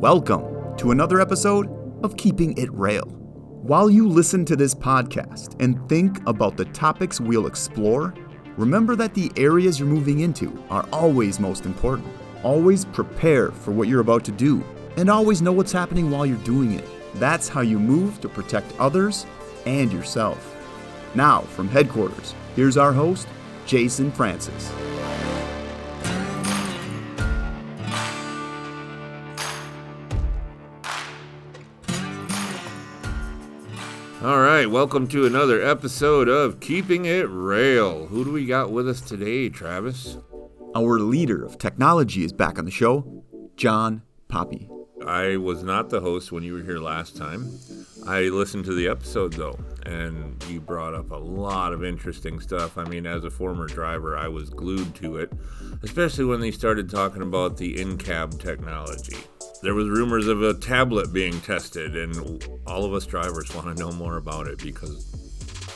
Welcome to another episode of Keeping It Roehl. While you listen to this podcast and think about the topics we'll explore, remember that the areas you're moving into are always most important. Always prepare for what you're about to do, and always know what's happening while you're doing it. That's how you move to protect others and yourself. Now, from headquarters, here's our host, Jason Francis. Right, welcome to another episode of Keeping It Roehl. Who do we got with us today, Travis? Our leader of technology is back on the show, John Paape. I was not the host when you were here last time. I listened to the episode though, and you brought up a lot of interesting stuff. I mean, as a former driver, I was glued to it, especially when they started talking about the in cab technology. There was rumors of a tablet being tested, and all of us drivers want to know more about it because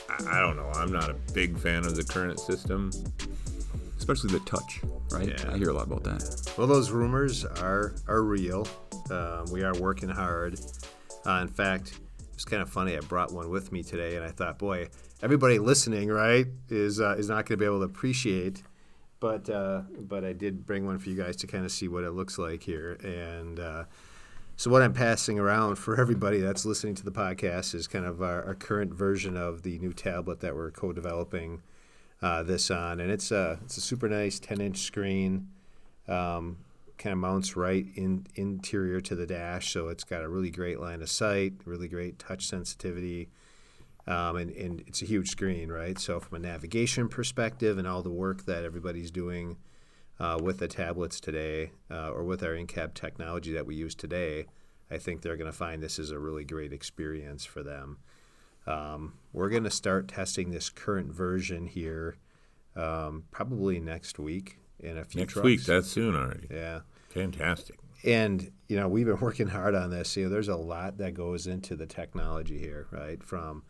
I I don't know. I'm not a big fan of the current system. Especially the touch, right? Yeah. I hear a lot about that. Well, those rumors are are real. Um, we are working hard. Uh, in fact, it's kind of funny. I brought one with me today, and I thought, boy, everybody listening, right, is uh, is not going to be able to appreciate. But uh, but I did bring one for you guys to kind of see what it looks like here, and. Uh, so what I'm passing around for everybody that's listening to the podcast is kind of our, our current version of the new tablet that we're co-developing uh, this on, and it's a it's a super nice 10-inch screen, um, kind of mounts right in interior to the dash, so it's got a really great line of sight, really great touch sensitivity, um, and and it's a huge screen, right? So from a navigation perspective and all the work that everybody's doing uh, with the tablets today, uh, or with our in-cab technology that we use today, I think they're going to find this is a really great experience for them. Um, we're going to start testing this current version here um, probably next week in a few Next trucks. week, that's soon already. yeah. Fantastic. And you know we've been working hard on this. You know, there's a lot that goes into the technology here, right? From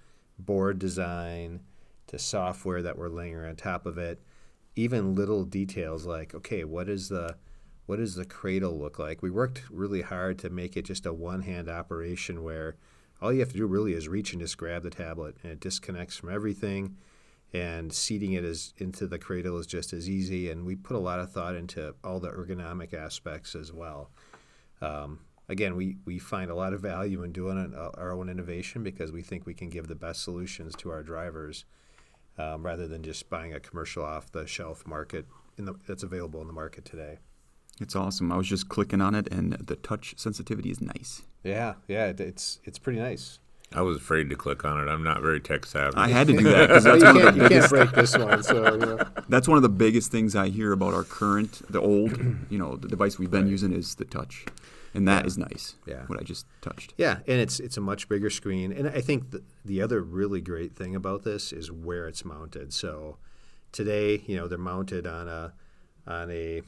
board design to software that we're laying on top of it, even little details like, okay, what is the what does the cradle look like? We worked really hard to make it just a one-hand operation where all you have to do really is reach and just grab the tablet, and it disconnects from everything. And seating it is into the cradle is just as easy. And we put a lot of thought into all the ergonomic aspects as well. Um, again, we, we find a lot of value in doing it, uh, our own innovation because we think we can give the best solutions to our drivers um, rather than just buying a commercial off the shelf market in the, that's available in the market today. It's awesome. I was just clicking on it, and the touch sensitivity is nice. Yeah, yeah, it, it's it's pretty nice. I was afraid to click on it. I'm not very tech savvy. I had to do that because that's you, one of can't, the you biggest. can't break this one, so you know. That's one of the biggest things I hear about our current, the old, you know, the device we've been using is the touch, and that is nice. Yeah. What I just touched. Yeah, and it's it's a much bigger screen, and I think the, the other really great thing about this is where it's mounted. So today, you know, they're mounted on a on a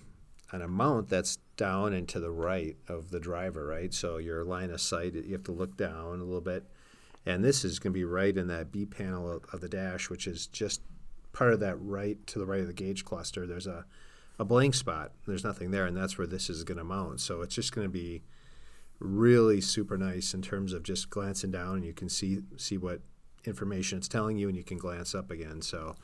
on a mount that's down and to the right of the driver, right? So your line of sight, you have to look down a little bit, and this is going to be right in that B panel of, of the dash, which is just part of that right to the right of the gauge cluster. There's a a blank spot. There's nothing there, and that's where this is going to mount. So it's just going to be really super nice in terms of just glancing down and you can see see what information it's telling you and you can glance up again. So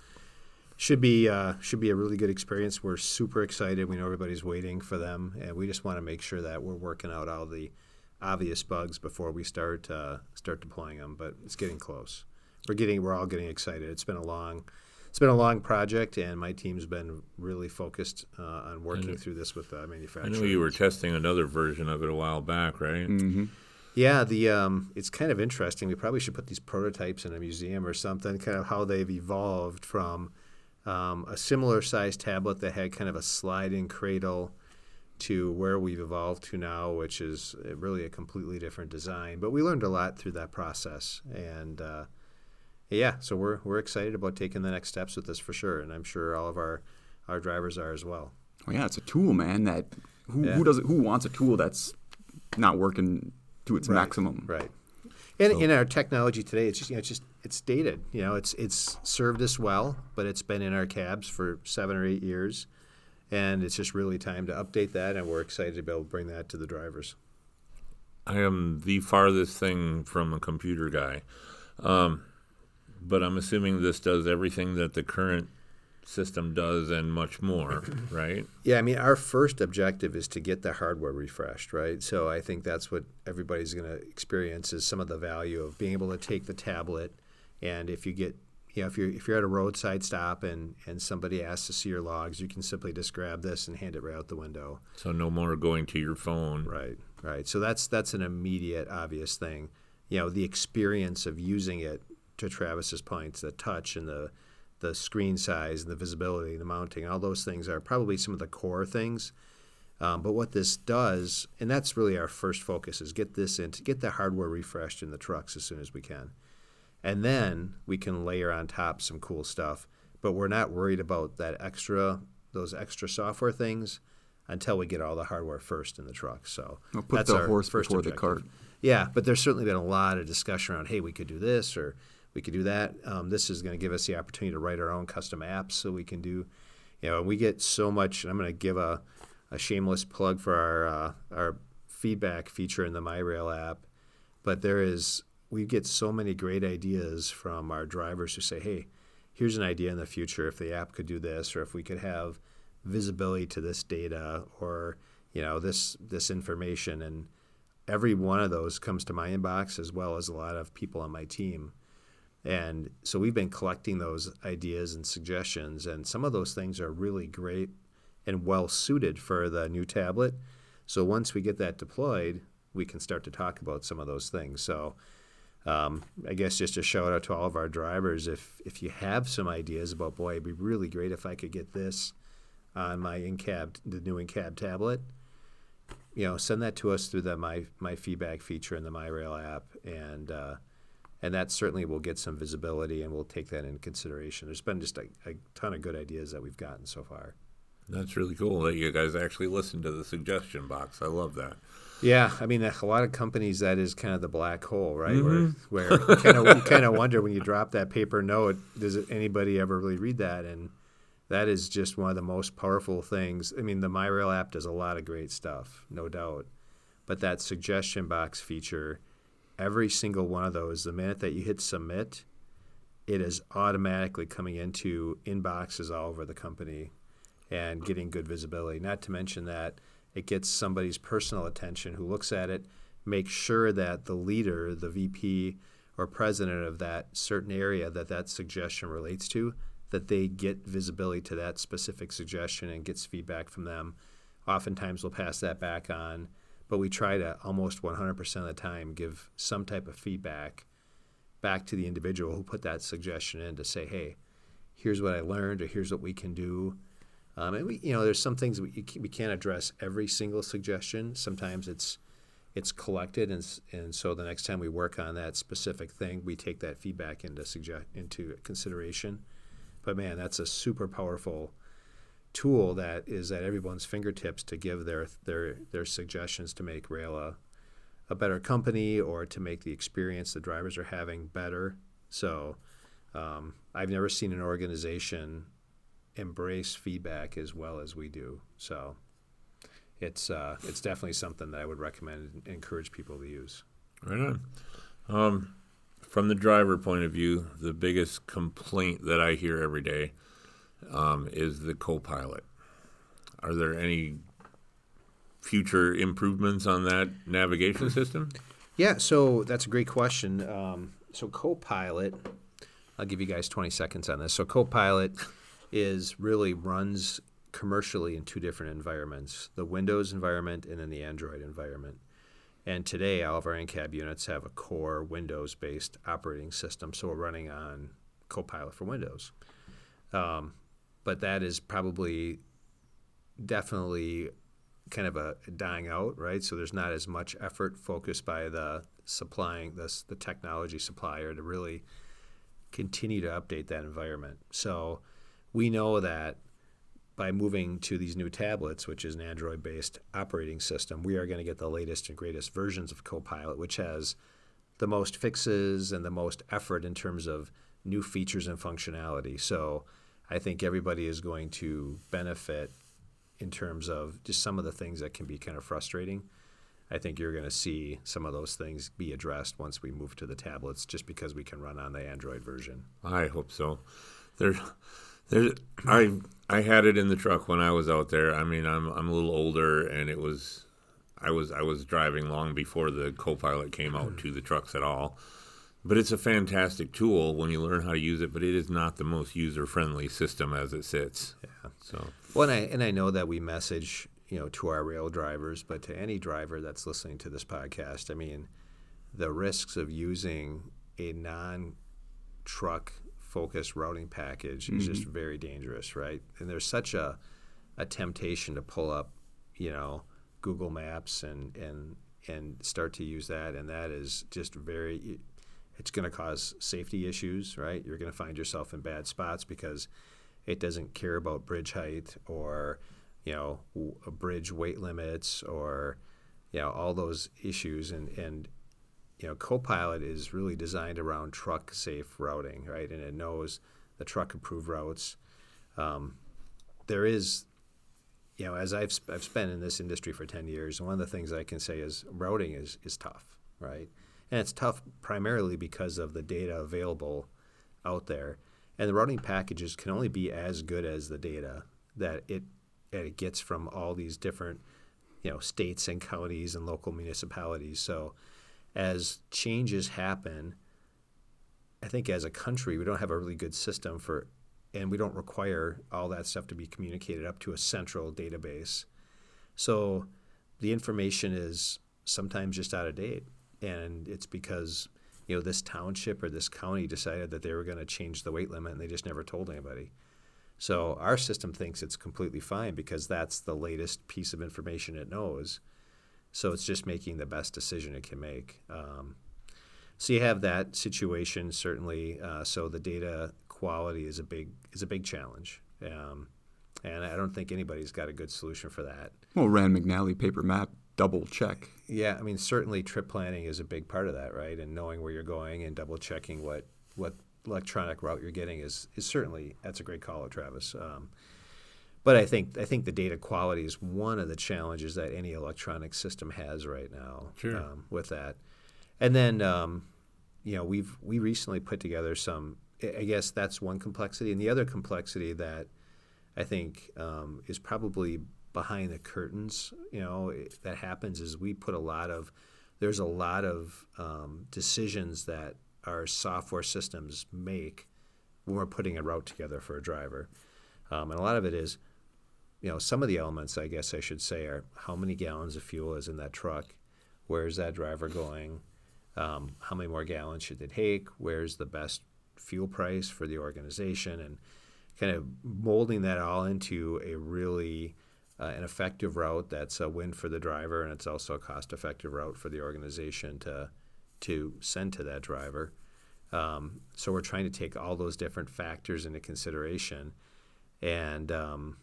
should be uh, should be a really good experience. We're super excited. We know everybody's waiting for them and we just want to make sure that we're working out all the obvious bugs before we start uh, start deploying them but it's getting close. We're getting we're all getting excited. It's been a long it's been a long project and my team's been really focused uh, on working through this with the manufacturer. I manufacturer know you were testing another version of it a while back, right? Mm-hmm. Yeah, the um, it's kind of interesting. We probably should put these prototypes in a museum or something. Kind of how they've evolved from um, a similar sized tablet that had kind of a sliding cradle to where we've evolved to now, which is uh, really a completely different design. But we learned a lot through that process, and uh, yeah, so we're we're excited about taking the next steps with this for sure, and I'm sure all of our our drivers are as well. Well, yeah, it's a tool, man. That who, Yeah. who does it, who wants a tool that's not working to its Right, maximum? Right. And in our technology today, it's just you know, it's just it's dated. You know, it's it's served us well, but it's been in our cabs for seven or eight years, and it's just really time to update that. And we're excited to be able to bring that to the drivers. I am the farthest thing from a computer guy. Um, but I'm assuming this does everything that the current system does and much more, right? Yeah, I mean, our first objective is to get the hardware refreshed, right? So I think that's what everybody's going to experience is some of the value of being able to take the tablet, and if you get, you know, if you're if you're at a roadside stop and and somebody asks to see your logs, you can simply just grab this and hand it right out the window. So no more going to your phone. Right, right. So that's that's an immediate, obvious thing. You know, the experience of using it to Travis's points, the touch and the the screen size and the visibility, and the mounting, all those things are probably some of the core things. Um, but what this does, and that's really our first focus, is get this into get the hardware refreshed in the trucks as soon as we can, and then we can layer on top some cool stuff. But we're not worried about that extra, those extra software things, until we get all the hardware first in the truck. So I'll put that's the our horse first before the cart. Yeah, but there's certainly been a lot of discussion around, hey, we could do this or we could do that. Um, this is going to give us the opportunity to write our own custom apps so we can do, you know, we get so much, I'm going to give a, a shameless plug for our, uh, our feedback feature in the MyRoehl app, but there is, we get so many great ideas from our drivers who say, hey, here's an idea in the future if the app could do this or if we could have visibility to this data or you know this this information and every one of those comes to my inbox as well as a lot of people on my team and so we've been collecting those ideas and suggestions and some of those things are really great and well suited for the new tablet so once we get that deployed we can start to talk about some of those things so um, I guess just a shout out to all of our drivers. If if you have some ideas about, boy, it'd be really great if I could get this on my in-cab, the new in-cab tablet. You know, send that to us through the my my feedback feature in the MyRoehl app, and uh, and that certainly will get some visibility, and we'll take that into consideration. There's been just a, a ton of good ideas that we've gotten so far. That's really cool that you guys actually listen to the suggestion box. I love that. Yeah, I mean, a lot of companies that is kind of the black hole, right? Mm-hmm. Where where you kind of you kind of wonder when you drop that paper note, does anybody ever really read that? And that is just one of the most powerful things. I mean, the MyRoehl app does a lot of great stuff, no doubt, but that suggestion box feature, every single one of those, the minute that you hit submit, it is automatically coming into inboxes all over the company and getting good visibility. Not to mention that it gets somebody's personal attention who looks at it, makes sure that the leader, the VP or president of that certain area that that suggestion relates to, that they get visibility to that specific suggestion and gets feedback from them. Oftentimes we'll pass that back on, but we try to almost 100% of the time give some type of feedback back to the individual who put that suggestion in to say, hey, here's what I learned, or here's what we can do. Um, and we, you know, there's some things we, we can't address every single suggestion. Sometimes it's it's collected, and and so the next time we work on that specific thing, we take that feedback into suggest into consideration. But man, that's a super powerful tool that is at everyone's fingertips to give their their their suggestions to make Roehl a, a better company or to make the experience the drivers are having better. So um, I've never seen an organization embrace feedback as well as we do. So it's uh, it's definitely something that I would recommend and encourage people to use. Right on. Um, from the driver point of view, the biggest complaint that I hear every day um, is the co-pilot. Are there any future improvements on that navigation system? Yeah, so that's a great question. Um, so Copilot, I'll give you guys 20 seconds on this. So Copilot is really runs commercially in two different environments: the Windows environment and then the Android environment. And today, all of our in-cab units have a core Windows-based operating system, so we're running on Copilot for Windows. Um, but that is probably definitely kind of a dying out, right? So there's not as much effort focused by the supplying this the technology supplier to really continue to update that environment. So we know that by moving to these new tablets, which is an Android-based operating system, we are going to get the latest and greatest versions of Copilot, which has the most fixes and the most effort in terms of new features and functionality. So I think everybody is going to benefit in terms of just some of the things that can be kind of frustrating. I think you're going to see some of those things be addressed once we move to the tablets, just because we can run on the Android version. I hope so. There, there. I I had it in the truck when I was out there. I mean, I'm I'm a little older, and it was, I was I was driving long before the Copilot came out to the trucks at all. But it's a fantastic tool when you learn how to use it. But it is not the most user friendly system as it sits. Yeah. So Well, and I, and I know that we message, you know, to our Roehl drivers, but to any driver that's listening to this podcast, I mean, the risks of using a non-truck focused routing package is just mm-hmm. very dangerous, right? And there's such a a temptation to pull up, you know, Google Maps and and and start to use that, and that is just very. It's going to cause safety issues, right? You're going to find yourself in bad spots because it doesn't care about bridge height or you know bridge weight limits or you know all those issues. And and you know copilot is really designed around truck safe routing right? And it knows the truck approved routes. Um, there is you know as I've, I've spent in this industry for 10 years one of the things i can say is routing is, is tough right and it's tough primarily because of the data available out there. And the routing packages can only be as good as the data that it that it gets from all these different you know states and counties and local municipalities. So as changes happen i think as a country we don't have a really good system for and we don't require all that stuff to be communicated up to a central database. So the information is sometimes just out of date and it's because you know this township or this county decided that they were going to change the weight limit and they just never told anybody. So our system thinks it's completely fine because that's the latest piece of information it knows. So it's just making the best decision it can make um, so you have that situation certainly uh, so the data quality is a big is a big challenge um, and i don't think anybody's got a good solution for that. Well, Rand McNally paper map double check. yeah, I mean, certainly trip planning is a big part of that, right? And knowing where you're going and double checking what what electronic route you're getting is is certainly that's a great call, out, Travis. Um, but I think I think the data quality is one of the challenges that any electronic system has right now. Sure. Um, with that, and then um, you know we've we recently put together some. I I guess that's one complexity, and the other complexity that I think um, is probably behind the curtains. You know it- that happens is we put a lot of there's a lot of um, decisions that our software systems make when we're putting a route together for a driver, um, and a lot of it is, you know, some of the elements I guess I should say are how many gallons of fuel is in that truck, where's that driver going, um, how many more gallons should they take, where's the best fuel price for the organization, and kind of molding that all into a really uh, an effective route that's a win for the driver, and it's also a cost-effective route for the organization to to send to that driver. Um, so we're trying to take all those different factors into consideration, and um,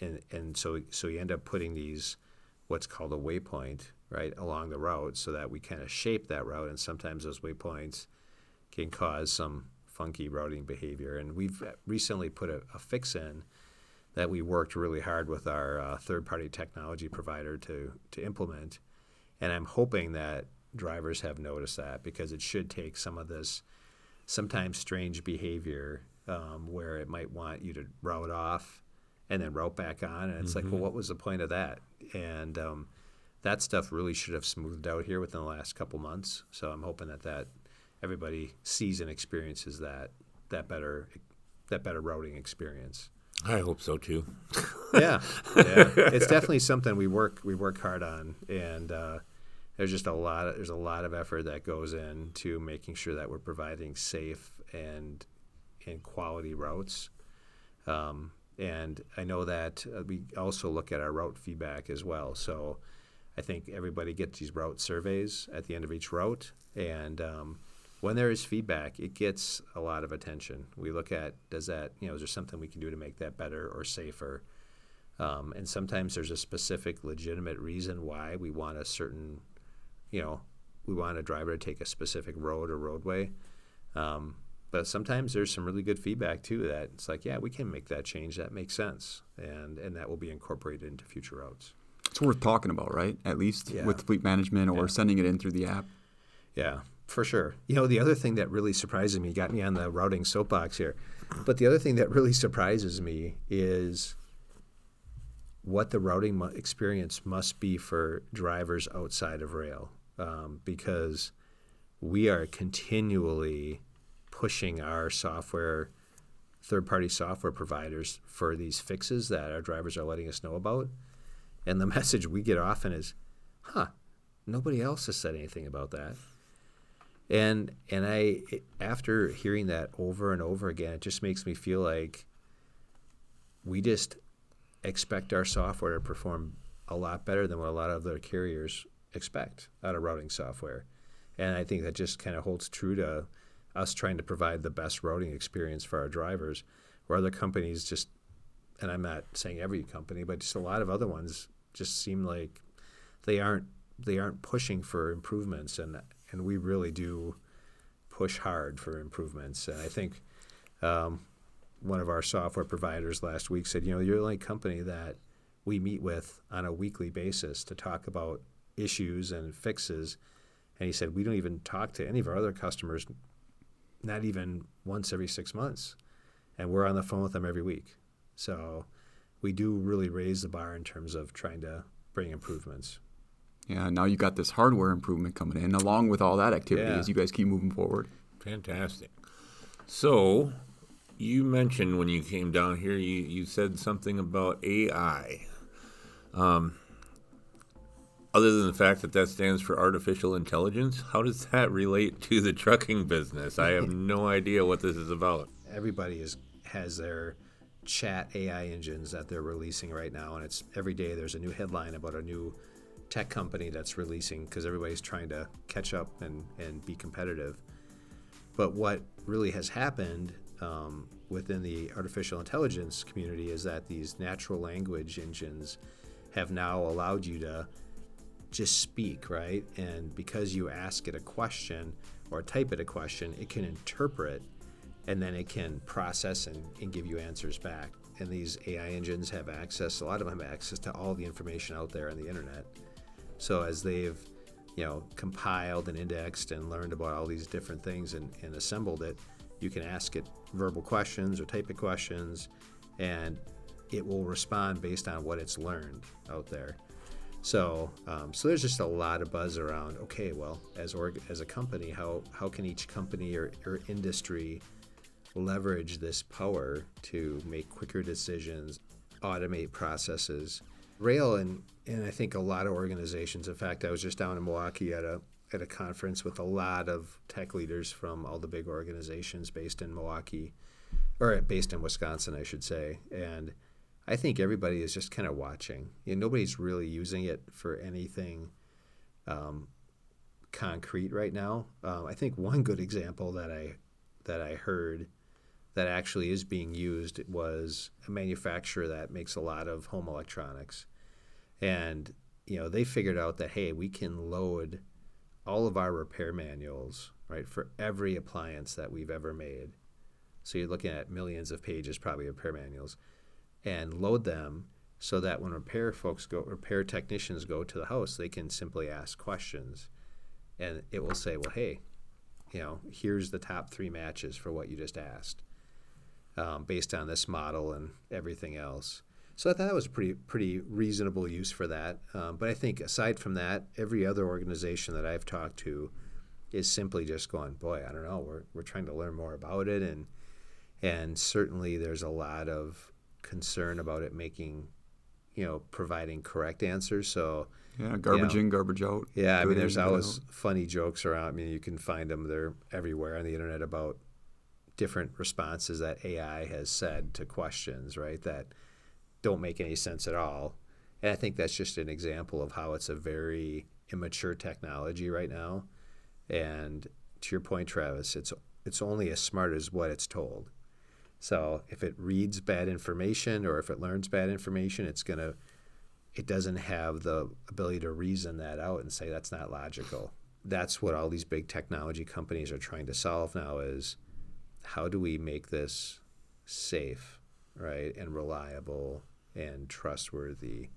and and so so you end up putting these what's called a waypoint right along the route, so that we kind of shape that route, and sometimes those waypoints can cause some funky routing behavior. And we've recently put a, a fix in that we worked really hard with our uh, third-party technology provider to to implement, and I'm hoping that drivers have noticed that because it should take some of this sometimes strange behavior um, where it might want you to route off and then route back on, and it's like, well, what was the point of that? And um, that stuff really should have smoothed out here within the last couple months. So I'm hoping that that everybody sees and experiences that that better that better routing experience. I hope so too. yeah, yeah. It's definitely something we work we work hard on, and uh, there's just a lot of, there's a lot of effort that goes into making sure that we're providing safe and and quality routes. Um, and I know that uh, we also look at our route feedback as well. So I think everybody gets these route surveys at the end of each route, and um, when there is feedback, it gets a lot of attention. We look at does that you know is there something we can do to make that better or safer, um, and sometimes there's a specific legitimate reason why we want a certain, you know, we want a driver to take a specific road or roadway. Um, but sometimes there's some really good feedback too that it's like, yeah, we can make that change. That makes sense, and and that will be incorporated into future routes. it's worth talking about, right? At least Yeah. with fleet management or Yeah. sending it in through the app. Yeah, for sure. You know, the other thing that really surprises me, got me on the routing soapbox here, but the other thing that really surprises me is what the routing mu- experience must be for drivers outside of Roehl, um, because we are continually pushing our software, third-party software providers for these fixes that our drivers are letting us know about, and the message we get often is, "Huh, nobody else has said anything about that." And and I after hearing that over and over again, it just makes me feel like we just expect our software to perform a lot better than what a lot of other carriers expect out of routing software. And I think that just kind of holds true to us trying to provide the best routing experience for our drivers, where other companies just, and I'm not saying every company, but just a lot of other ones just seem like they aren't they aren't pushing for improvements, and and we really do push hard for improvements. And I think um, one of our software providers last week said, you know, you're the only company that we meet with on a weekly basis to talk about issues and fixes. And he said, we don't even talk to any of our other customers, not even once every six months. And we're on the phone with them every week. So we do really raise the bar in terms of trying to bring improvements. Yeah, now you got this hardware improvement coming in along with all that activity Yeah. as you guys keep moving forward. Fantastic. So, you mentioned when you came down here, you, you said something about AI. Um, other than the fact that that stands for artificial intelligence, how does that relate to the trucking business? I have no idea what this is about. everybody is has their chat AI engines that they're releasing right now, and it's every day there's a new headline about a new tech company that's releasing because everybody's trying to catch up and, and be competitive. But what really has happened um, within the artificial intelligence community is that these natural language engines have now allowed you to just speak, right? And because you ask it a question or type it a question, it can interpret and then it can process and, and give you answers back. And these AI engines have access, a lot of them have access to all the information out there on the internet. So as they've, you know, compiled and indexed and learned about all these different things and, and assembled it, you can ask it verbal questions or type it questions, and it will respond based on what it's learned out there. So, um, so there's just a lot of buzz around. Okay, well, as org- as a company, how how can each company or, or industry leverage this power to make quicker decisions, automate processes? Roehl and and I think a lot of organizations. In fact, I was just down in Milwaukee at a at a conference with a lot of tech leaders from all the big organizations based in Milwaukee, or based in Wisconsin, I should say, and I think everybody is just kind of watching. You know, nobody's really using it for anything um, concrete right now. Um, I think one good example that I that I heard that actually is being used was a manufacturer that makes a lot of home electronics, and you know they figured out that hey, we can load all of our repair manuals right for every appliance that we've ever made. So you're looking at millions of pages, probably of repair manuals and load them so that when repair folks go, repair technicians go to the house, they can simply ask questions, and it will say, "Well, hey, you know, here's the top three matches for what you just asked, um, based on this model and everything else." So I thought that was pretty pretty reasonable use for that. Um, but I think aside from that, every other organization that I've talked to is simply just going, "Boy, I don't know. We're we're trying to learn more about it and." And certainly, there's a lot of concern about it making, you know, providing correct answers. So, Yeah, garbage Yeah. in, garbage out. yeah, I mean, there's always out. funny jokes around. I mean, you can find them; they're everywhere on the internet about different responses that AI has said to questions, right? That don't make any sense at all. And I think that's just an example of how it's a very immature technology right now. And to your point, Travis, it's it's only as smart as what it's told. So if it reads bad information or if it learns bad information, it's gonna it doesn't have the ability to reason that out and say that's not logical. That's what all these big technology companies are trying to solve now is how do we make this safe, right, and reliable and trustworthy.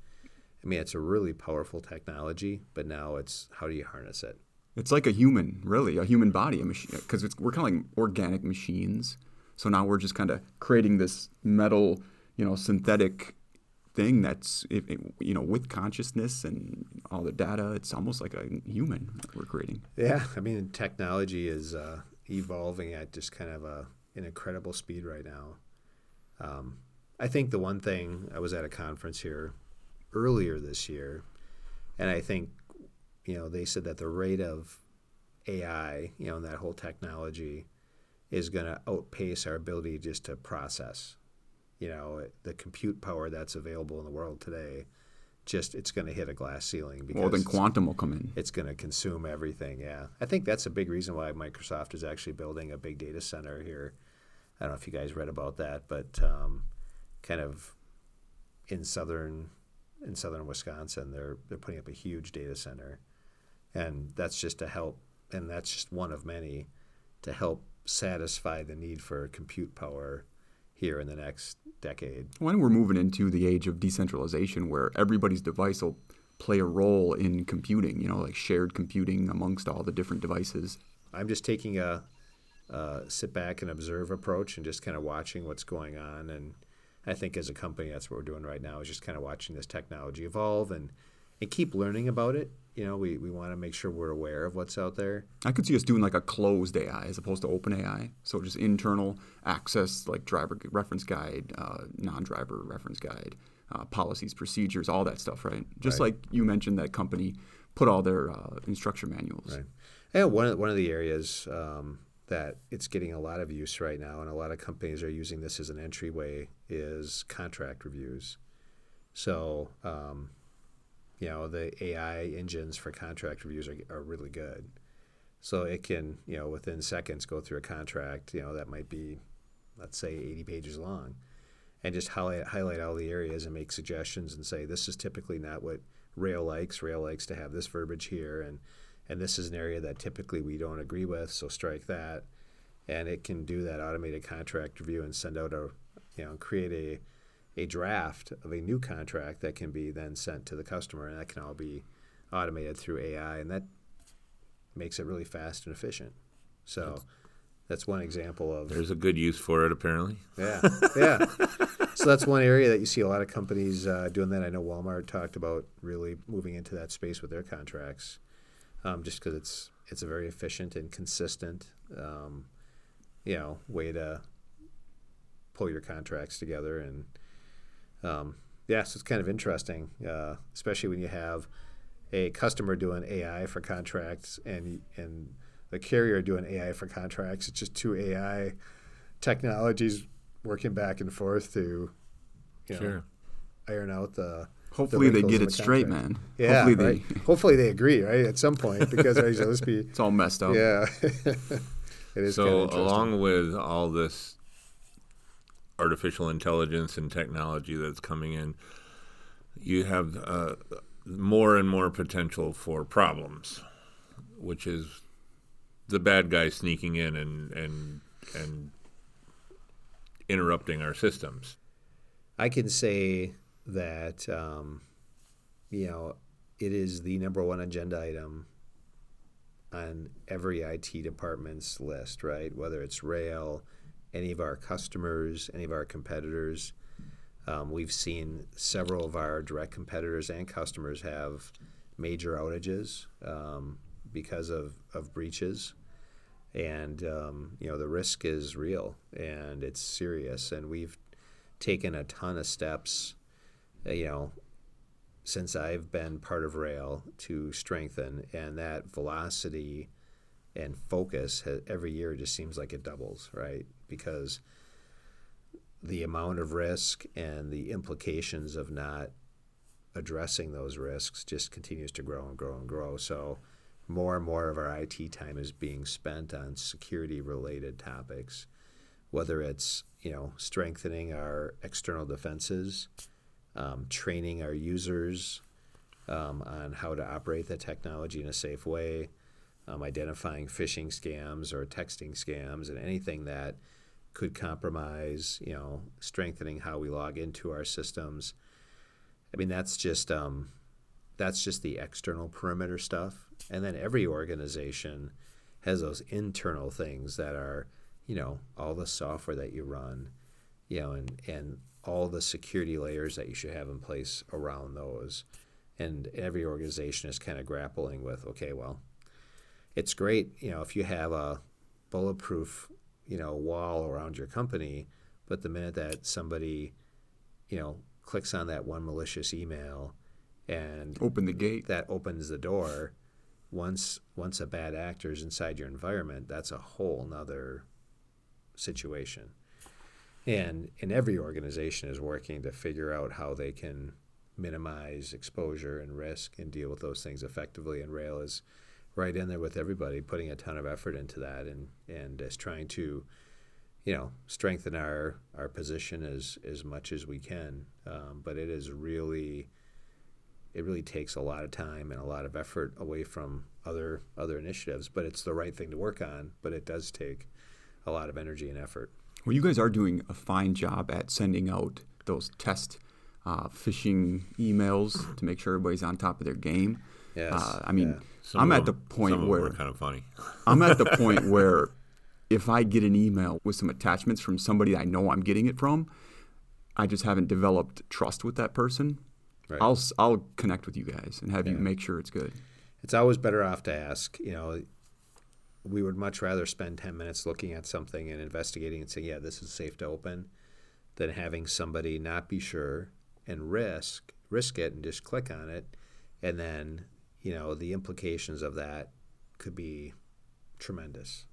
I mean, it's a really powerful technology, but now it's how do you harness it? It's like a human, really, a human body, a machine, because we're kind of like organic machines. So now we're just kind of creating this metal, you know, synthetic thing that's, you know, with consciousness and all the data. It's almost like a human we're creating. Yeah, I mean, technology is uh, evolving at just kind of a an incredible speed right now. Um, I think the one thing I was at a conference here earlier this year, and I think you know they said that the rate of AI, you know, and that whole technology is going to outpace our ability just to process. You know, the compute power that's available in the world today, just it's going to hit a glass ceiling. Because well, then quantum will come in. It's going to consume everything. Yeah, I think that's a big reason why Microsoft is actually building a big data center here. I don't know if you guys read about that, but um, kind of in southern in southern Wisconsin, they're they're putting up a huge data center, and that's just to help, and that's just one of many, to help satisfy the need for compute power here in the next decade. When we're moving into the age of decentralization, where everybody's device will play a role in computing, you know, like shared computing amongst all the different devices. I'm just taking a, sit back and observe approach and just kind of watching what's going on and I think as a company, that's what we're doing right now is just kind of watching this technology evolve and, and keep learning about it. You know, we, we want to make sure we're aware of what's out there. I could see us doing like a closed AI as opposed to open AI. So just internal access, like driver reference guide, uh, non-driver reference guide, uh, policies, procedures, all that stuff, right? Just right. like you mentioned, that company put all their uh, instruction manuals. Right. Yeah, one of, one of the areas um, that it's getting a lot of use right now, and a lot of companies are using this as an entryway, is contract reviews. So, um, you know, the AI engines for contract reviews are, are really good. So it can, you know, within seconds go through a contract, you know, that might be, let's say, 80 pages long, and just highlight, highlight all the areas and make suggestions and say, this is typically not what Roehl likes. Roehl likes to have this verbiage here. And and this is an area that typically we don't agree with, so strike that. And it can do that automated contract review and send out a, you know, create a, a draft of a new contract that can be then sent to the customer, and that can all be automated through AI, and that makes it really fast and efficient. So that's one example of. There's a good use for it, apparently. Yeah, yeah. so that's one area that you see a lot of companies uh, doing that. I know Walmart talked about really moving into that space with their contracts um, just because it's it's a very efficient and consistent, um, you know, way to pull your contracts together. And um, yeah, so it's kind of interesting, uh, especially when you have a customer doing AI for contracts and and the carrier doing AI for contracts. It's just two AI technologies working back and forth to, you know, sure. iron out the Hopefully the they get it the straight, man. Yeah, hopefully right? they hopefully they agree, right? At some point, because right, so be it's all messed up. Yeah, it is. So along with all this artificial intelligence and technology that's coming in, you have uh, more and more potential for problems, which is the bad guy sneaking in and and and interrupting our systems. I can say that um, you know it is the number one agenda item on every IT department's list, right? Whether it's Roehl, any of our customers, any of our competitors. Um, we've seen several of our direct competitors and customers have major outages um, because of, of breaches. And, um, you know, the risk is real and it's serious. And we've taken a ton of steps uh, you know, since I've been part of Roehl to strengthen, and that velocity and focus has, every year just seems like it doubles, right? Because the amount of risk and the implications of not addressing those risks just continues to grow and grow and grow. So more and more of our IT time is being spent on security related topics, whether it's, you know, strengthening our external defenses, um, training our users um, on how to operate the technology in a safe way, um, identifying phishing scams or texting scams, and anything that could compromise, you know, strengthening how we log into our systems. I mean, that's just um, that's just the external perimeter stuff, and then every organization has those internal things that are, you know, all the software that you run, you know, and and all the security layers that you should have in place around those. And every organization is kind of grappling with, okay, well, it's great, you know, if you have a bulletproof, you know, wall around your company, but the minute that somebody, you know, clicks on that one malicious email and Open the gate. that opens the door, once once a bad actor is inside your environment, that's a whole nother situation. And and every organization is working to figure out how they can minimize exposure and risk and deal with those things effectively. And Roehl is right in there with everybody, putting a ton of effort into that and and is trying to, you know, strengthen our our position as as much as we can. Um, but it is really it really takes a lot of time and a lot of effort away from other other initiatives. But it's the right thing to work on. But it does take a lot of energy and effort. Well, you guys are doing a fine job at sending out those test uh, phishing emails to make sure everybody's on top of their game. Yes, Uh, I mean, yeah. Some I'm of at the point some of where kind of funny. I'm at the point where if I get an email with some attachments from somebody I know I'm getting it from, I just haven't developed trust with that person. Right. I'll s- I'll connect with you guys and have you make sure it's good. It's always better off to ask. You know, we would much rather spend ten minutes looking at something and investigating and saying, "Yeah, this is safe to open," than having somebody not be sure and risk risk it and just click on it, and then you know the implications of that could be tremendous.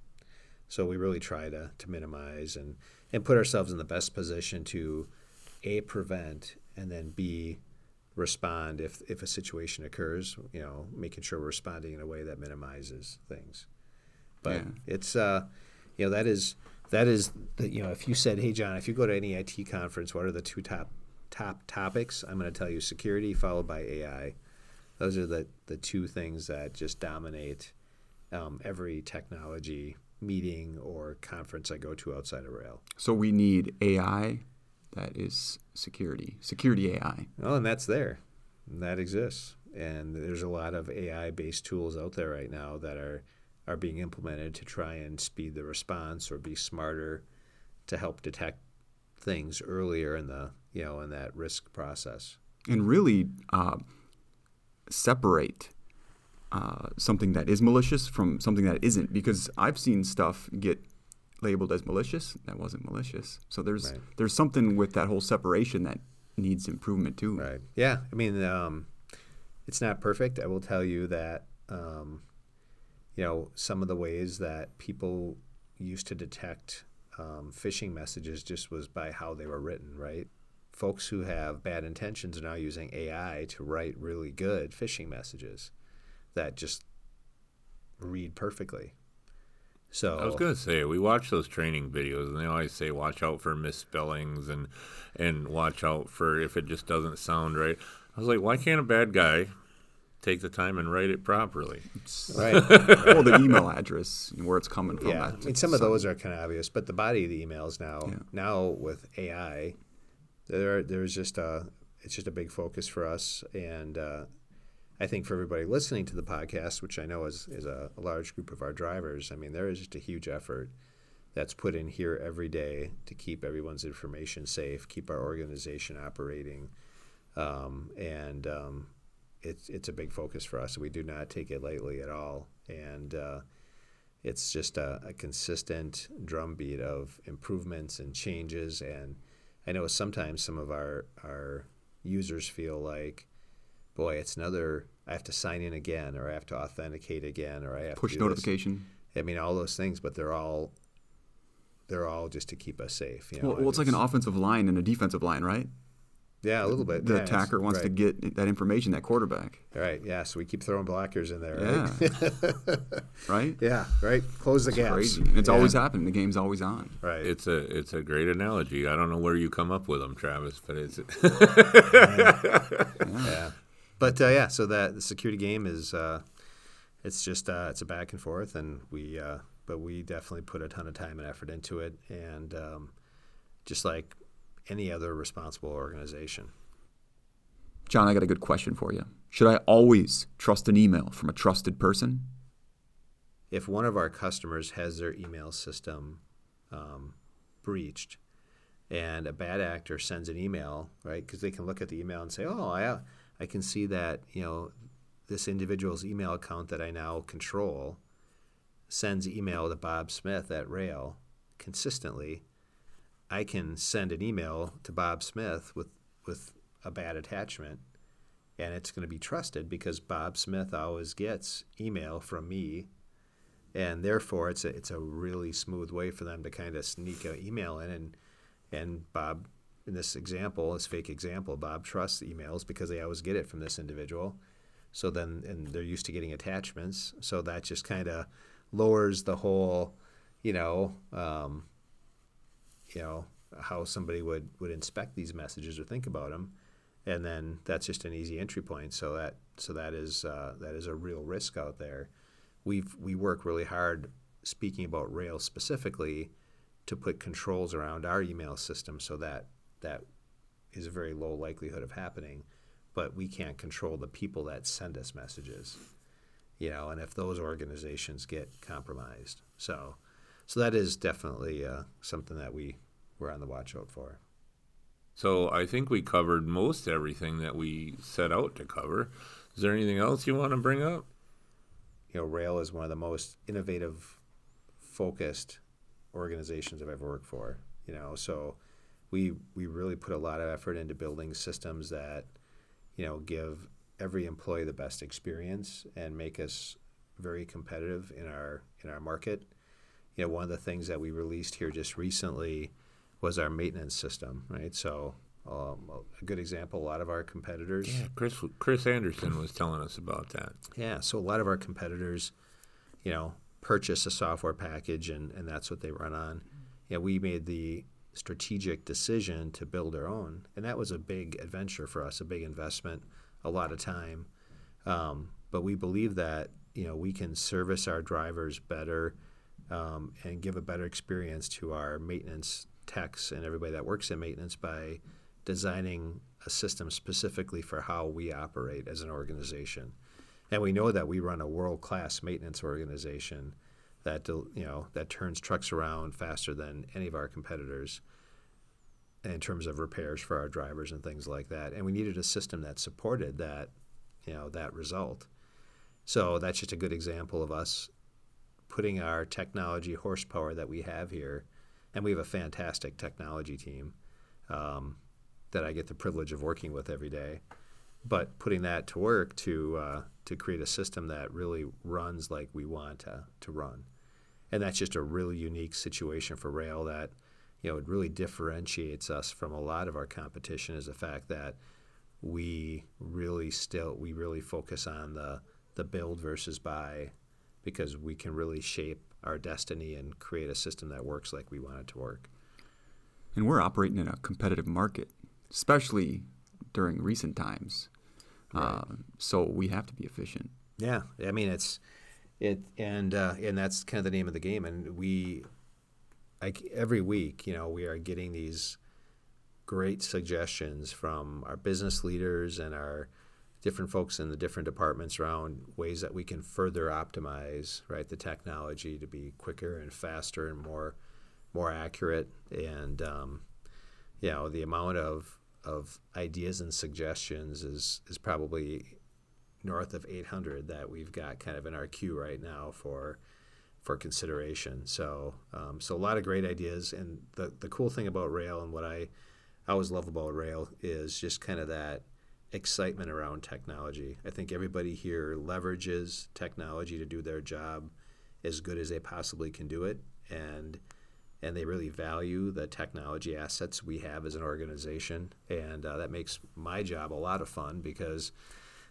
So we really try to, to minimize and, and put ourselves in the best position to a prevent and then b respond if, if a situation occurs. You know, making sure we're responding in a way that minimizes things. But Yeah. it's uh, you know that is that is the, you know if you said hey John if you go to any IT conference what are the two top top topics I'm going to tell you security followed by AI. Those are the the two things that just dominate um, every technology meeting or conference I go to outside of Roehl. So we need AI that is security, security AI. Oh, and that's there. And that exists. And there's a lot of AI based tools out there right now that are are being implemented to try and speed the response or be smarter to help detect things earlier in the you know in that risk process. and really uh, separate uh, something that is malicious from something that isn't because I've seen stuff get labeled as malicious that wasn't malicious. So there's Right. there's something with that whole separation that needs improvement too. Right. Yeah. I mean, um, it's not perfect. I will tell you that, um, you know, some of the ways that people used to detect um, phishing messages just was by how they were written, right? Folks who have bad intentions are now using AI to write really good phishing messages that just read perfectly. So I was gonna say we watch those training videos, and they always say watch out for misspellings and and watch out for if it just doesn't sound right. I was like, why can't a bad guy take the time and write it properly? right. well, the email address where it's coming from. yeah, that- I mean, some of those are kind of obvious, but the body of the emails now, Yeah. now with AI, there there's just a it's just a big focus for us, and uh, I think for everybody listening to the podcast, which I know is is a, a large group of our drivers. I mean, there is just a huge effort that's put in here every day to keep everyone's information safe, keep our organization operating, um, and um, it's it's a big focus for us. We do not take it lightly at all, and uh, it's just a, a consistent drumbeat of improvements and changes. And I know sometimes some of our our users feel like, boy, it's another. I have to sign in again, or I have to authenticate again, or I have push to do this. notification. I mean, all those things, but they're all they're all just to keep us safe. You know? Well, well, it's like an offensive line and a defensive line, right? Yeah, a little bit. The yeah, attacker wants to get that information, that quarterback. Right. Yeah. So we keep throwing blockers in there. Yeah. Right. Right? yeah. Right. Close the gaps. Crazy. And it's Yeah. always happening. The game's always on. right. It's a it's a great analogy. I don't know where you come up with them, Travis, but it's yeah. But uh, yeah, so that the security game is uh, it's just uh, it's a back and forth, and we uh, but we definitely put a ton of time and effort into it, and um, just like any other responsible organization. John, I got a good question for you. Should I always trust an email from a trusted person? If one of our customers has their email system um, breached, and a bad actor sends an email, right? Because they can look at the email and say, "Oh, I, I can see that you know this individual's email account that I now control sends email to Bob Smith at Roehl consistently." I can send an email to Bob Smith with with a bad attachment, and it's going to be trusted because Bob Smith always gets email from me and therefore it's a it's a really smooth way for them to kind of sneak an email in and and Bob in this example, this fake example, Bob trusts emails because they always get it from this individual. So then and they're used to getting attachments, so that just kind of lowers the whole, you know, um, you know how somebody would would inspect these messages or think about them, and then that's just an easy entry point. So that so that is uh, that is a real risk out there we've we work really hard speaking about Roehl's specifically to put controls around our email system so that that is a very low likelihood of happening. But we can't control the people that send us messages, you know, and if those organizations get compromised, so so that is definitely uh, something that we we're on the watch out for. So I think we covered most everything that we set out to cover. Is there anything else you want to bring up? you know, Roehl is one of the most innovative, focused organizations I've ever worked for. You know, so we we really put a lot of effort into building systems that, you know, give every employee the best experience and make us very competitive in our in our market. You know, one of the things that we released here just recently was our maintenance system, right? So um, a good example, a lot of our competitors. Yeah, Chris Chris Anderson was telling us about that. Yeah, so a lot of our competitors, you know, purchase a software package and, and that's what they run on. Yeah, we made the strategic decision to build our own, and that was a big adventure for us, a big investment, a lot of time. Um, but we believe that you know we can service our drivers better um, and give a better experience to our maintenance techs and everybody that works in maintenance by designing a system specifically for how we operate as an organization. And we know that we run a world-class maintenance organization that you know that turns trucks around faster than any of our competitors in terms of repairs for our drivers and things like that. And we needed a system that supported that, you know, that result. So that's just a good example of us putting our technology horsepower that we have here, and we have a fantastic technology team. Um, that I get the privilege of working with every day. But putting that to work to uh, to create a system that really runs like we want to, to run, and that's just a really unique situation for Roehl that you know it really differentiates us from a lot of our competition is the fact that we really still we really focus on the the build versus buy because we can really shape our destiny and create a system that works like we want it to work. And we're operating in a competitive market especially during recent times. Right. Uh, so we have to be efficient. Yeah, I mean it's it, and uh, and that's kind of the name of the game. And we, like every week, you know, we are getting these great suggestions from our business leaders and our different folks in the different departments around ways that we can further optimize right the technology to be quicker and faster and more more accurate and um, you know the amount of of ideas and suggestions is is probably north of 800 that we've got kind of in our queue right now for for consideration. So um, so a lot of great ideas, and the the cool thing about Roehl and what I always love about Roehl is just kind of that excitement around technology. I think everybody here leverages technology to do their job as good as they possibly can do it, and and they really value the technology assets we have as an organization. And uh, that makes my job a lot of fun because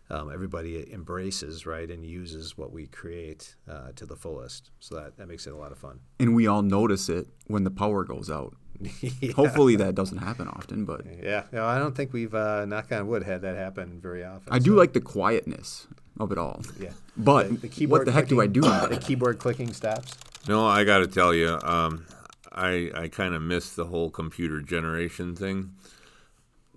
um, everybody embraces, right, and uses what we create uh, to the fullest. So that, that makes it a lot of fun. And we all notice it when the power goes out. yeah. Hopefully that doesn't happen often, but yeah, no, I don't think we've uh, knock on wood had that happen very often. I so. do like the quietness of it all. Yeah, but the, the what the heck clicking, do I do? the keyboard clicking stops. No, I got to tell you, um, I I kind of miss the whole computer generation thing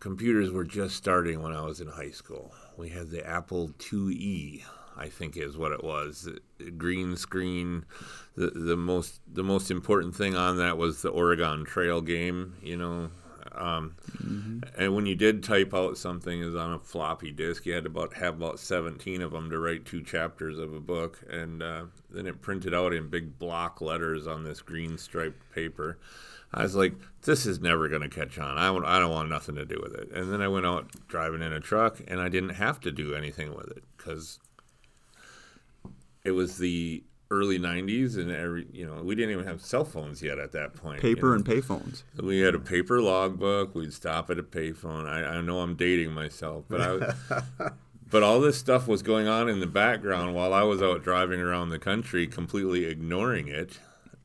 computers were just starting when I was in high school. We had the Apple IIe, I think is what it was. Green screen. The the most the most important thing on that was the Oregon Trail game. You know, um, mm-hmm. And when you did type out something is on a floppy disk, you had to about have about 17 of them to write two chapters of a book, and uh, then it printed out in big block letters on this green striped paper. I was like, this is never going to catch on. I, I don't want nothing to do with it. And then I went out driving in a truck, and I didn't have to do anything with it because it was the early 90s and every you know we didn't even have cell phones yet at that point paper you know? and payphones. We had a paper logbook we'd stop at a payphone. I, I know i'm dating myself but i but all this stuff was going on in the background while i was out driving around the country completely ignoring it.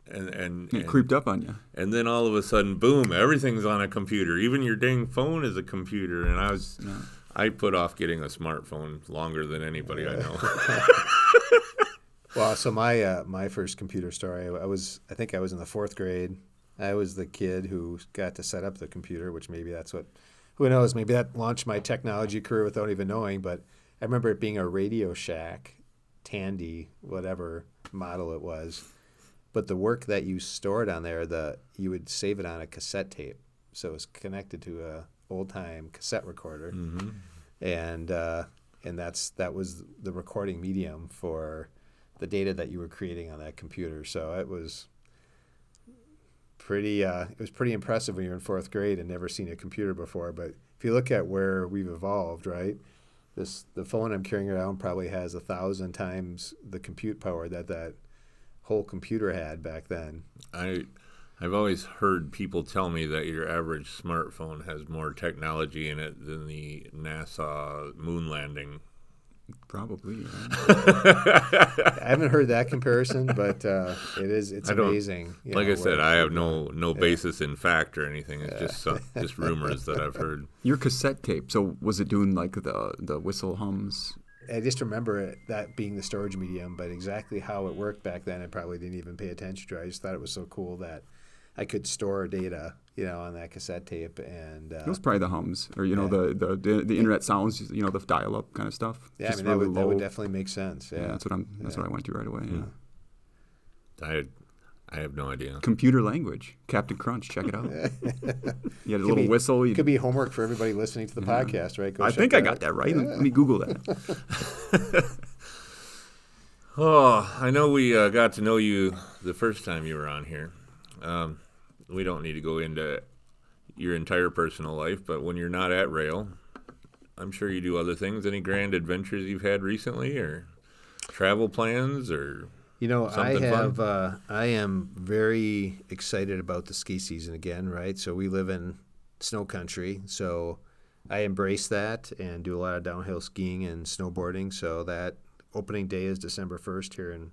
And and it and, creeped up on you and then all of a sudden boom everything's on a computer. Even your dang phone is a computer. And i was yeah. i put off getting a smartphone longer than anybody i know Well, so my uh, my first computer story, I was I think I was in the fourth grade. I was the kid who got to set up the computer, which maybe that's what, who knows, maybe that launched my technology career without even knowing. But I remember it being a Radio Shack, Tandy, whatever model it was. But the work that you stored on there, the you would save it on a cassette tape, so it was connected to a old time cassette recorder, mm-hmm. and uh, and that's that was the recording medium for the data that you were creating on that computer. So it was pretty uh, it was pretty impressive when you're in fourth grade and never seen a computer before. But if you look at where we've evolved, right? This the phone I'm carrying around probably has a thousand times the compute power that that whole computer had back then. I I've always heard people tell me that your average smartphone has more technology in it than the NASA moon landing Probably. I haven't heard that comparison, but uh, it is it's amazing. Like know, I said, I have no no yeah. basis in fact or anything. It's yeah. just uh, just rumors that I've heard. Your cassette tape. So was it doing like the the whistle hums? I just remember it, that being the storage medium, but exactly how it worked back then, I probably didn't even pay attention to. I just thought it was so cool that I could store data, you know, on that cassette tape, and uh, it was probably the hums, or you know, the, the, the the internet sounds, you know, the dial-up kind of stuff. Yeah, Just I mean, that would, that would, definitely make sense. Yeah, yeah that's what I'm. That's yeah. what I went to right away. Yeah. I I have no idea. Computer language, Captain Crunch. Check it out. you had a little be, whistle. Could be homework for everybody listening to the yeah. podcast, right? Go I think I got that right. Let me Google that. oh, I know we uh, got to know you the first time you were on here. Um, we don't need to go into your entire personal life, but when you're not at Roehl, I'm sure you do other things. Any grand adventures you've had recently, or travel plans, or you know, I have. Uh, I am very excited about the ski season again. Right, so we live in snow country, so I embrace that and do a lot of downhill skiing and snowboarding. So that opening day is December first here, and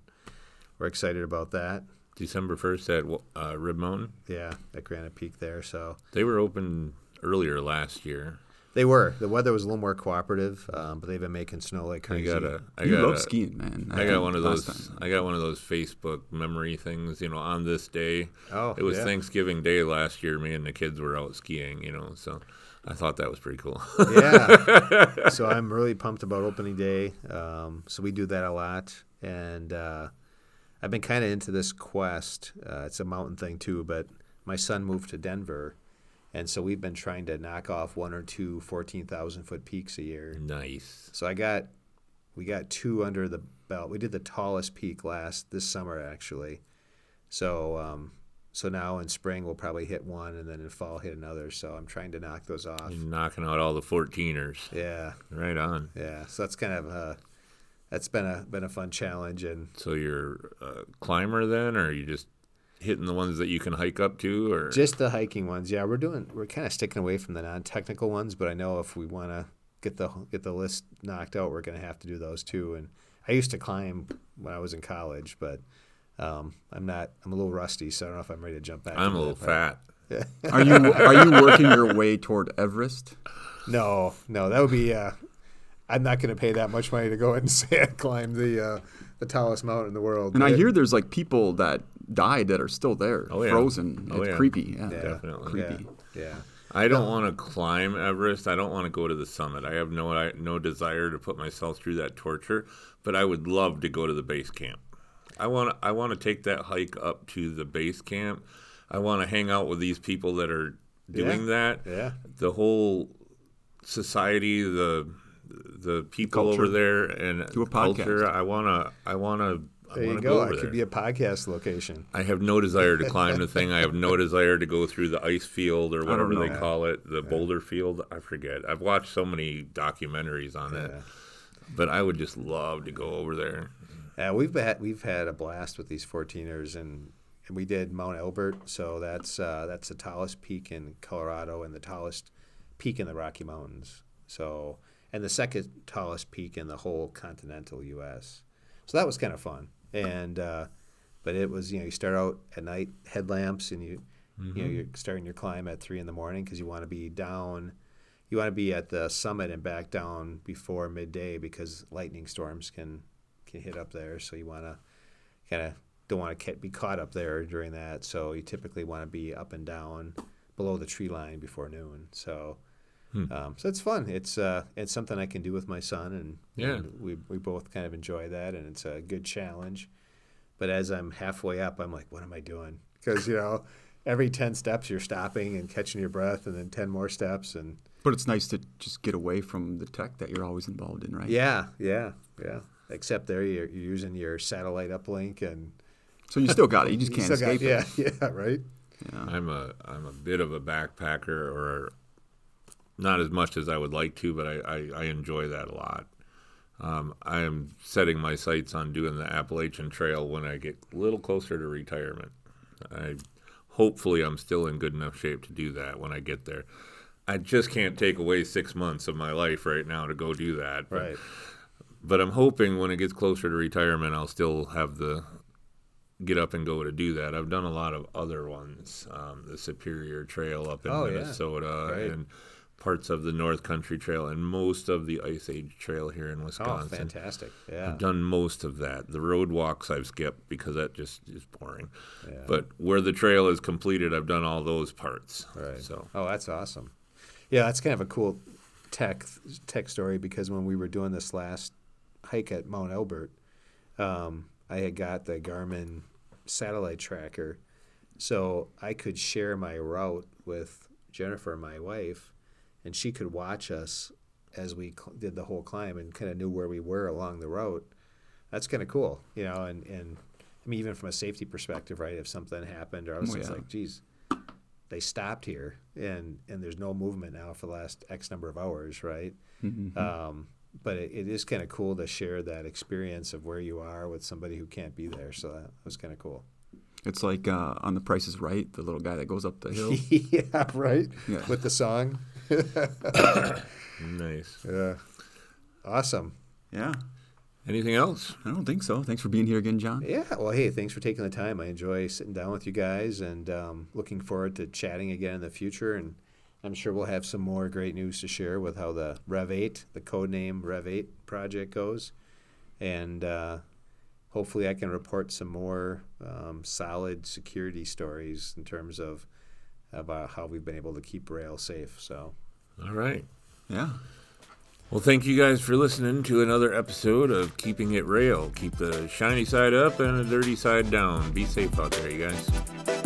we're excited about that. December 1st at uh, Rib Mountain? Yeah, at Granite Peak there. So They were open earlier last year. They were. The weather was a little more cooperative, um, but they've been making snow like crazy. I got a, I you got love a, skiing, man. I, I got one of those. Time. I got one of those Facebook memory things. You know, on this day. Oh, it was yeah. Thanksgiving Day last year. Me and the kids were out skiing. You know, so I thought that was pretty cool. yeah. So I'm really pumped about opening day. Um, so we do that a lot, and uh, I've been kind of into this quest. Uh, it's a mountain thing too, but my son moved to Denver, and so we've been trying to knock off one or two 14,000 foot peaks a year. Nice. So I got, we got two under the belt. We did the tallest peak last this summer actually. So um, so now in spring we'll probably hit one, and then in fall hit another. So I'm trying to knock those off. You're knocking out all the 14ers. Yeah. Right on. Yeah. So that's kind of uh, that's been a been a fun challenge. And so you're a climber then, or are you just hitting the ones that you can hike up to, or just the hiking ones? Yeah, we're doing we're kind of sticking away from the non-technical ones, but I know if we want to get the get the list knocked out, we're going to have to do those too. And I used to climb when I was in college, but um, I'm not. I'm a little rusty, so I don't know if I'm ready to jump back. I'm a little fat. are you are you working your way toward Everest? No, no, that would be uh, I'm not going to pay that much money to go and say I climbed the uh, the tallest mountain in the world. And I hear there's like people that died that are still there, oh, yeah. frozen. Oh, it's yeah. creepy. Yeah, yeah. definitely creepy. Yeah. yeah. I don't want to climb Everest. I don't want to go to the summit. I have no I, no desire to put myself through that torture, but I would love to go to the base camp. I want I want to take that hike up to the base camp. I want to hang out with these people that are doing that. Yeah. The whole society, the the people Culture. over there and Do a culture. I want to I want to I There want you to go. go it there. could be a podcast location. I have no desire to climb the thing. I have no desire to go through the ice field or whatever they know. call it, the boulder field. I forget. I've watched so many documentaries on it, but I would just love to go over there. Yeah, we've had we've had a blast with these 14ers, and, and we did Mount Elbert. So that's uh, that's the tallest peak in Colorado and the tallest peak in the Rocky Mountains. So and the second tallest peak in the whole continental U.S. So that was kind of fun. And uh, but it was you know you start out at night headlamps and you you know you're starting your climb at three in the morning because you want to be down. You want to be at the summit and back down before midday because lightning storms can can hit up there. So you want to kind of don't want to be caught up there during that. So you typically want to be up and down below the tree line before noon. So. Um, so it's fun. It's uh, it's something I can do with my son, and, Yeah. and we we both kind of enjoy that, and it's a good challenge. But as I'm halfway up, I'm like, what am I doing? Because you know, every ten steps you're stopping and catching your breath, and then ten more steps, and But it's nice to just get away from the tech that you're always involved in, right? yeah, yeah, yeah. Except there, you're, you're using your satellite uplink, and So you still got it. You just can't still got- escape it. yeah, yeah, right. I'm a I'm a bit of a backpacker, or not as much as I would like to, but I, I, I enjoy that a lot. Um, I am setting my sights on doing the Appalachian Trail when I get a little closer to retirement. I hopefully I'm still in good enough shape to do that when I get there. I just can't take away six months of my life right now to go do that. But, Right. but I'm hoping when it gets closer to retirement, I'll still have the get up and go to do that. I've done a lot of other ones, um, the Superior Trail up in Oh, yeah. Minnesota Right. and parts of the North Country Trail and most of the Ice Age Trail here in Wisconsin. Oh, Wisconsin. fantastic. Yeah. I've done most of that. The road walks I've skipped because that just is boring. Yeah. But where the trail is completed, I've done all those parts. Right. So Oh, that's awesome. Yeah, that's kind of a cool tech tech story because when we were doing this last hike at Mount Elbert, um, I had got the Garmin satellite tracker, so I could share my route with Jennifer, my wife, and she could watch us as we cl- did the whole climb and kind of knew where we were along the route. That's kind of cool, you know, and, and I mean, even from a safety perspective, right? If something happened, or I was Oh, just yeah. like, geez, they stopped here and and there's no movement now for the last X number of hours, right? Mm-hmm. Um, but it, it is kind of cool to share that experience of where you are with somebody who can't be there. So that was kind of cool. It's like uh, on The Price is Right, the little guy that goes up the hill. yeah, right. Yeah. With the song. nice. Yeah. Awesome. yeah, Anything else? I don't think so. Thanks for being here again, John. Yeah. Well, hey, thanks for taking the time. I enjoy sitting down with you guys and um, looking forward to chatting again in the future. And I'm sure we'll have some more great news to share with how the Rev 8, the codename Rev 8 project goes. And uh, hopefully I can report some more um, solid security stories in terms of about how we've been able to keep Roehl safe. So, All right. Yeah. Well, thank you guys for listening to another episode of Keeping It Roehl. Keep the shiny side up and the dirty side down. Be safe out there, you guys.